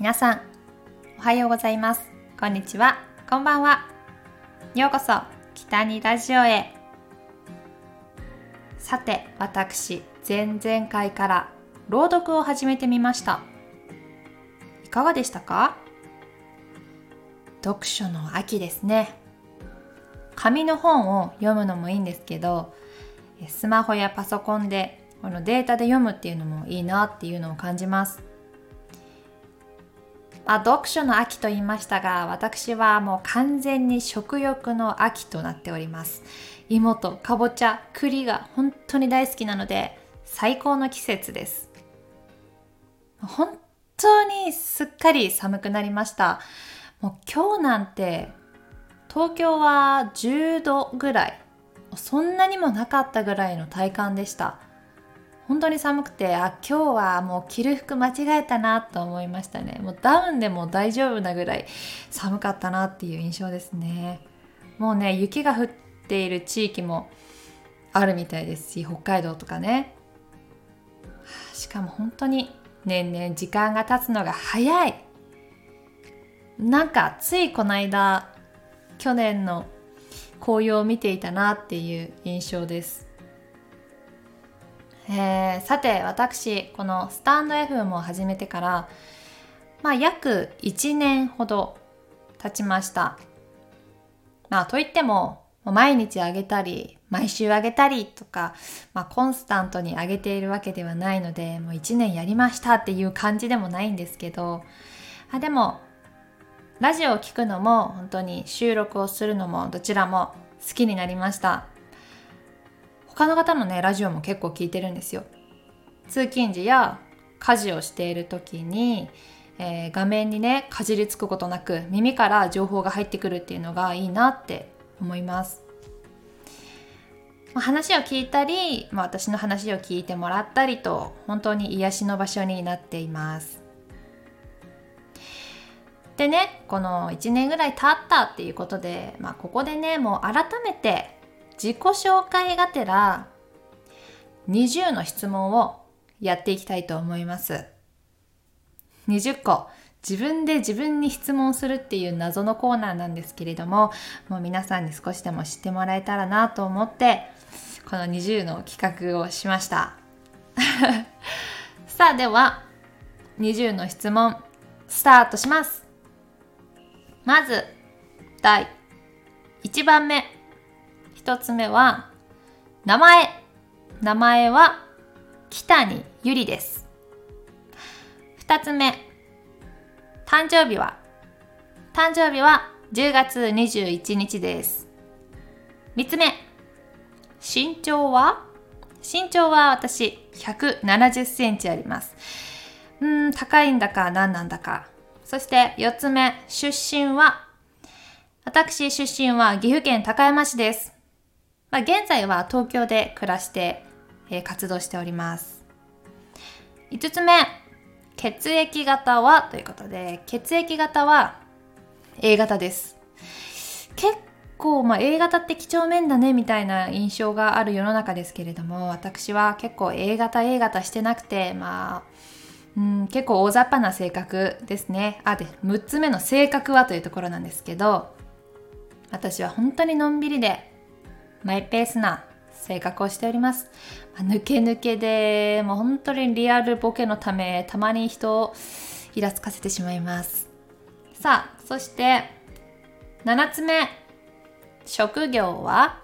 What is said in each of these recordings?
皆さんおはようございます。こんにちは。こんばんは。ようこそ北にラジオへ。さて私前々回から朗読を始めてみました。いかがでしたか？読書の秋ですね。紙の本を読むのもいいんですけどスマホやパソコンでこのデータで読むっていうのもいいなっていうのを感じます。あ、読書の秋と言いましたが私はもう完全に食欲の秋となっております。芋とかぼちゃ栗が本当に大好きなので最高の季節です。本当にすっかり寒くなりました。もう今日なんて東京は10度ぐらい。そんなにもなかったぐらいの体感でした。本当に寒くてあ今日はもう着る服間違えたなと思いましたね。もうダウンでも大丈夫なぐらい寒かったなっていう印象ですね。もうね雪が降っている地域もあるみたいですし北海道とかね。しかも本当に年々時間が経つのが早い。なんかついこの間去年の紅葉を見ていたなっていう印象です。えー、さて私このスタンド FM を始めてからまあ約1年ほど経ちました。まあといっても毎日あげたり毎週あげたりとか、まあ、コンスタントにあげているわけではないのでもう1年やりましたっていう感じでもないんですけどあでもラジオを聴くのも本当に収録をするのもどちらも好きになりました。他の方のねラジオも結構聞いてるんですよ。通勤時や家事をしている時に、えー、画面にねかじりつくことなく耳から情報が入ってくるっていうのがいいなって思います。話を聞いたり、まあ、私の話を聞いてもらったりと本当に癒しの場所になっています。でねこの1年ぐらい経ったっていうことで、まあ、ここでねもう改めて自己紹介がてら20の質問をやっていきたいと思います。20個自分で自分に質問するっていう謎のコーナーなんですけれどももう皆さんに少しでも知ってもらえたらなと思ってこの20の企画をしました。さあでは20の質問スタートします。まず第1番目。一つ目は、名前。名前は、北にゆりです。二つ目、誕生日は、誕生日は10月21日です。三つ目、身長は？身長は私170センチあります。うん、高いんだか何なんだか。そして4つ目、出身は？私出身は岐阜県高山市です。まあ、現在は東京で暮らして、えー、活動しております。5つ目、血液型はということで、血液型は A 型です。結構、まあ、A 型って几帳面だねみたいな印象がある世の中ですけれども、私は結構 A 型 A 型してなくて、まあ、うん、結構大雑把な性格ですね。あ、で、6つ目の性格はというところなんですけど、私は本当にのんびりでマイペースな性格をしております。あ抜け抜けで、もう本当にリアルボケのため、たまに人をイラつかせてしまいます。さあ、そして、7つ目。職業は？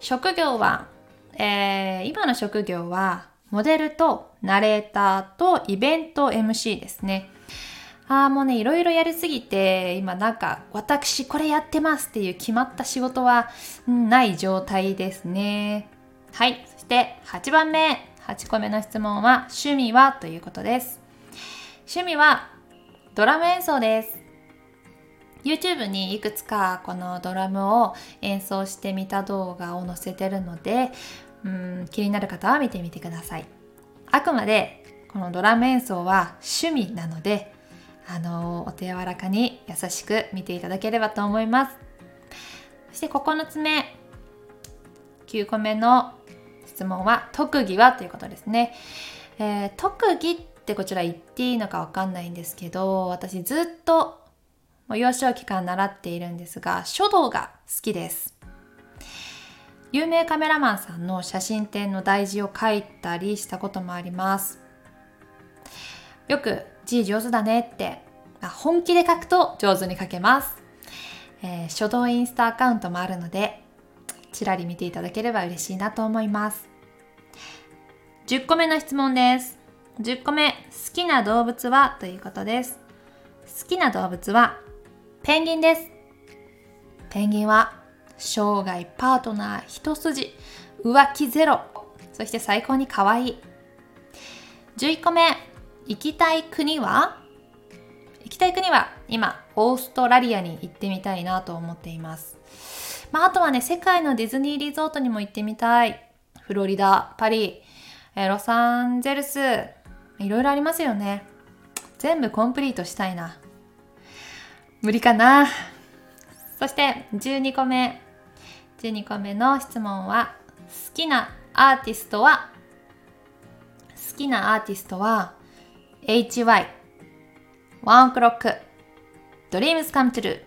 職業は、えー、今の職業は、モデルとナレーターとイベント MC ですね。ああ、もうね、いろいろやりすぎて、今なんか、私これやってますっていう決まった仕事は、ない状態ですね。はい。そして8番目。8個目の質問は、趣味はということです。趣味は、ドラム演奏です。YouTube にいくつかこのドラムを演奏してみた動画を載せてるので、うん気になる方は見てみてください。あくまでこのドラム演奏は趣味なので、あのお手柔らかに優しく見ていただければと思いますそして9つ目9個目の質問は特技はということですね、えー、特技ってこちら言っていいのかわかんないんですけど、私ずっと幼少期から習っているんですが、書道が好きです。有名カメラマンさんの写真展の題字を書いたりしたこともあります。よく字上手だねってあ本気で書くと上手に書けます。えー、書道インスタアカウントもあるので、ちらり見ていただければ嬉しいなと思います。10個目の質問です。10個目、好きな動物は？ということです。好きな動物はペンギンです。ペンギンは生涯パートナー一筋、浮気ゼロ、そして最高に可愛い。11個目、行きたい国は？行きたい国は今、オーストラリアに行ってみたいなと思っています。まあ、あとはね、世界のディズニーリゾートにも行ってみたい。フロリダ、パリ、えロサンゼルス、いろいろありますよね。全部コンプリートしたいな。無理かな。そして12個目。12個目の質問は、好きなアーティストは？好きなアーティストは？HY ワンオクロック。ドリームスカムトゥル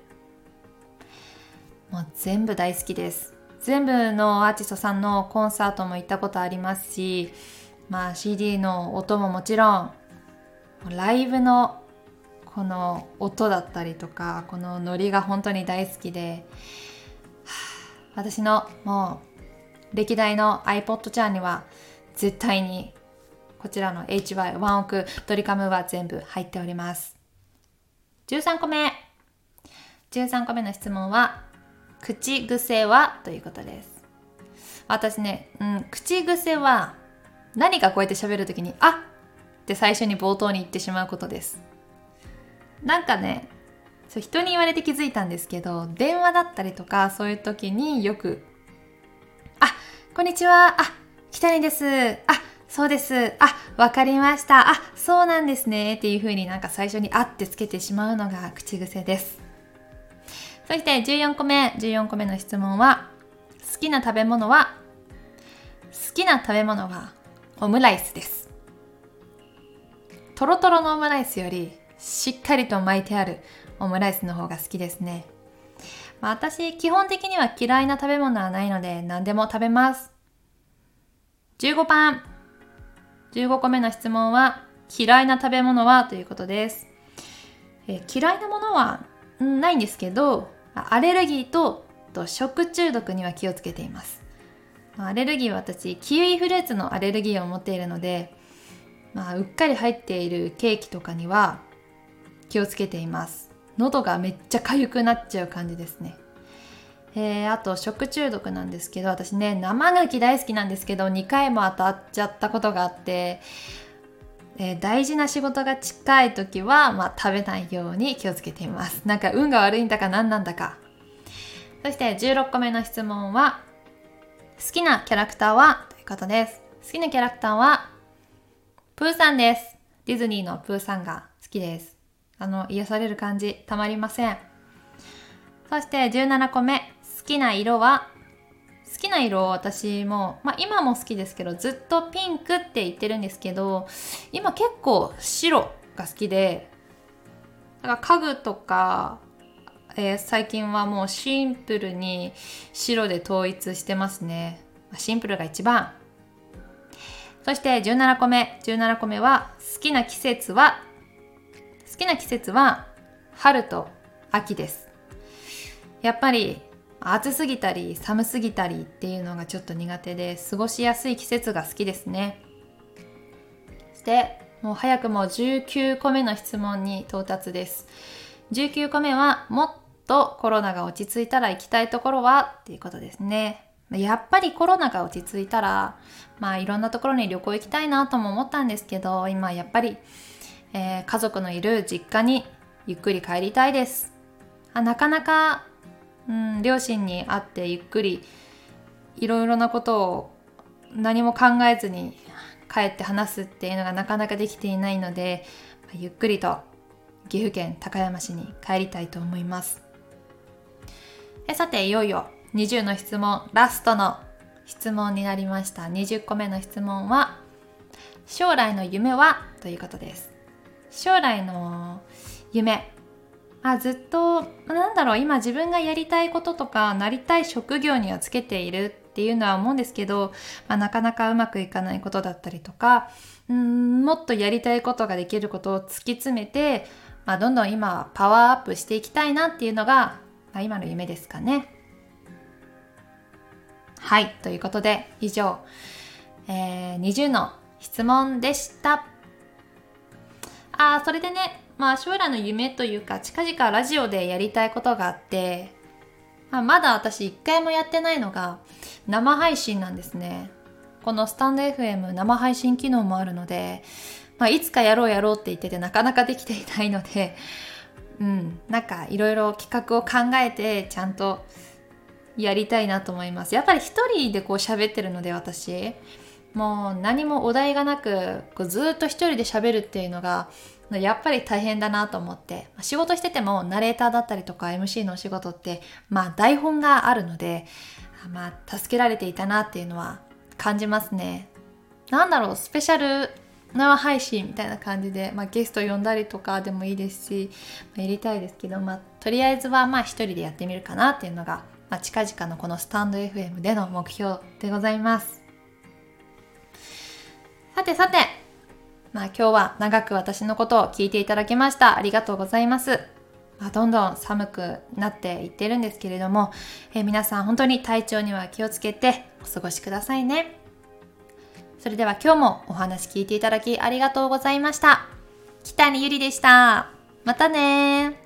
ーもう全部大好きです。全部のアーティストさんのコンサートも行ったことありますしまあ CD の音ももちろんライブのこの音だったりとかこのノリが本当に大好きで私のもう歴代の iPod ちゃんには絶対にこちらの HY ワンオクドリカムは全部入っております。13個目。13個目の質問は口癖はということです。私ね、うん、口癖は何かこうやって喋るときにあって最初に冒頭に言ってしまうことです。なんかねそう人に言われて気づいたんですけど電話だったりとかそういう時によく「あこんにちはあ北谷ですあそうです。あわかりました。あそうなんですね」っていう風になんか最初に「あ」ってつけてしまうのが口癖です。そして14個目。14個目の質問は好きな食べ物は？好きな食べ物は？オムライスです。トロトロのオムライスよりしっかりと巻いてあるオムライスの方が好きですね。まあ、私、基本的には嫌いな食べ物はないので何でも食べます。15番。15個目の質問は嫌いな食べ物は？ということです。え嫌いなものは、ないんですけど、アレルギーとと食中毒には気をつけています。アレルギーは私、キウイフルーツのアレルギーを持っているので、まあ、うっかり入っているケーキとかには気をつけています。喉がめっちゃ痒くなっちゃう感じですね。えー、あと食中毒なんですけど私ね生牡蠣大好きなんですけど2回も当たっちゃったことがあって、えー、大事な仕事が近い時は、まあ、食べないように気をつけています。なんか運が悪いんだか何なんだか。そして16個目の質問は好きなキャラクターはということです。好きなキャラクターはプーさんです。ディズニーのプーさんが好きです。あの、癒される感じ、たまりません。そして17個目、好きな色は好きな色を私も、まあ、今も好きですけどずっとピンクって言ってるんですけど今結構白が好きでだから家具とか、えー、最近はもうシンプルに白で統一してますね。シンプルが一番。そして17個目。17個目は好きな季節は好きな季節は春と秋です。やっぱり暑すぎたり寒すぎたりっていうのがちょっと苦手で過ごしやすい季節が好きですね。そしてもう早くも19個目の質問に到達です。19個目はもっとコロナが落ち着いたら行きたいところはっていうことですね。やっぱりコロナが落ち着いたらまあいろんなところに旅行行きたいなとも思ったんですけど今やっぱりえー、家族のいる実家にゆっくり帰りたいです。あなかなか、うん、両親に会ってゆっくりいろいろなことを何も考えずに帰って話すっていうのがなかなかできていないのでゆっくりと岐阜県高山市に帰りたいと思います。えさていよいよ20の質問ラストの質問になりました。20個目の質問は将来の夢は？ということです。将来の夢。あずっとなんだろう今自分がやりたいこととかなりたい職業にはつけているっていうのは思うんですけど、まあ、なかなかうまくいかないことだったりとかんもっとやりたいことができることを突き詰めて、まあ、どんどん今パワーアップしていきたいなっていうのが、まあ、今の夢ですかね。はいということで以上、えー、20の質問でした。あそれでねまあ将来の夢というか近々ラジオでやりたいことがあって、まあ、まだ私一回もやってないのが生配信なんですね。このスタンド FM 生配信機能もあるので、まあ、いつかやろうやろうって言っててなかなかできていないので うんなんかいろいろ企画を考えてちゃんとやりたいなと思います。やっぱり一人でこう喋ってるので私。もう何もお題がなくこうずっと一人で喋るっていうのがやっぱり大変だなと思って仕事しててもナレーターだったりとか MC のお仕事ってまあ台本があるのでまあ助けられていたなっていうのは感じますね。なんだろうスペシャル生配信みたいな感じで、まあ、ゲスト呼んだりとかでもいいですし、まあ、やりたいですけど、まあ、とりあえずはまあ一人でやってみるかなっていうのが、まあ、近々のこのスタンド FM での目標でございます。さてさてまあ今日は長く私のことを聞いていただきました。ありがとうございます。まあ、どんどん寒くなっていってるんですけれども、えー、皆さん本当に体調には気をつけてお過ごしくださいね。それでは今日もお話聞いていただきありがとうございました。北にゆりでした。またね